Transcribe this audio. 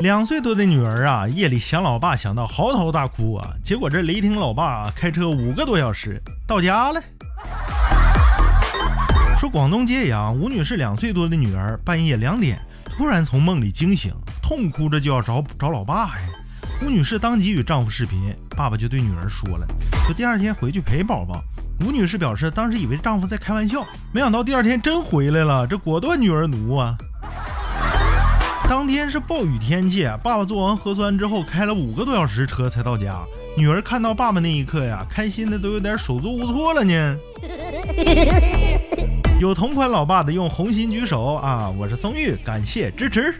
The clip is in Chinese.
两岁多的女儿啊，夜里想老爸想到嚎啕大哭啊，结果这雷霆老爸开车五个多小时到家了。说广东揭阳吴女士两岁多的女儿半夜两点突然从梦里惊醒，痛哭着就要找找老爸呀。吴女士当即与丈夫视频，爸爸就对女儿说了，说第二天回去陪宝宝。吴女士表示，当时以为丈夫在开玩笑，没想到第二天真回来了，这果断女儿奴啊！当天是暴雨天气，爸爸做完核酸之后开了五个多小时车才到家。女儿看到爸爸那一刻呀，开心的都有点手足无措了呢。有同款老爸的用红心举手啊！我是松玉，感谢支持。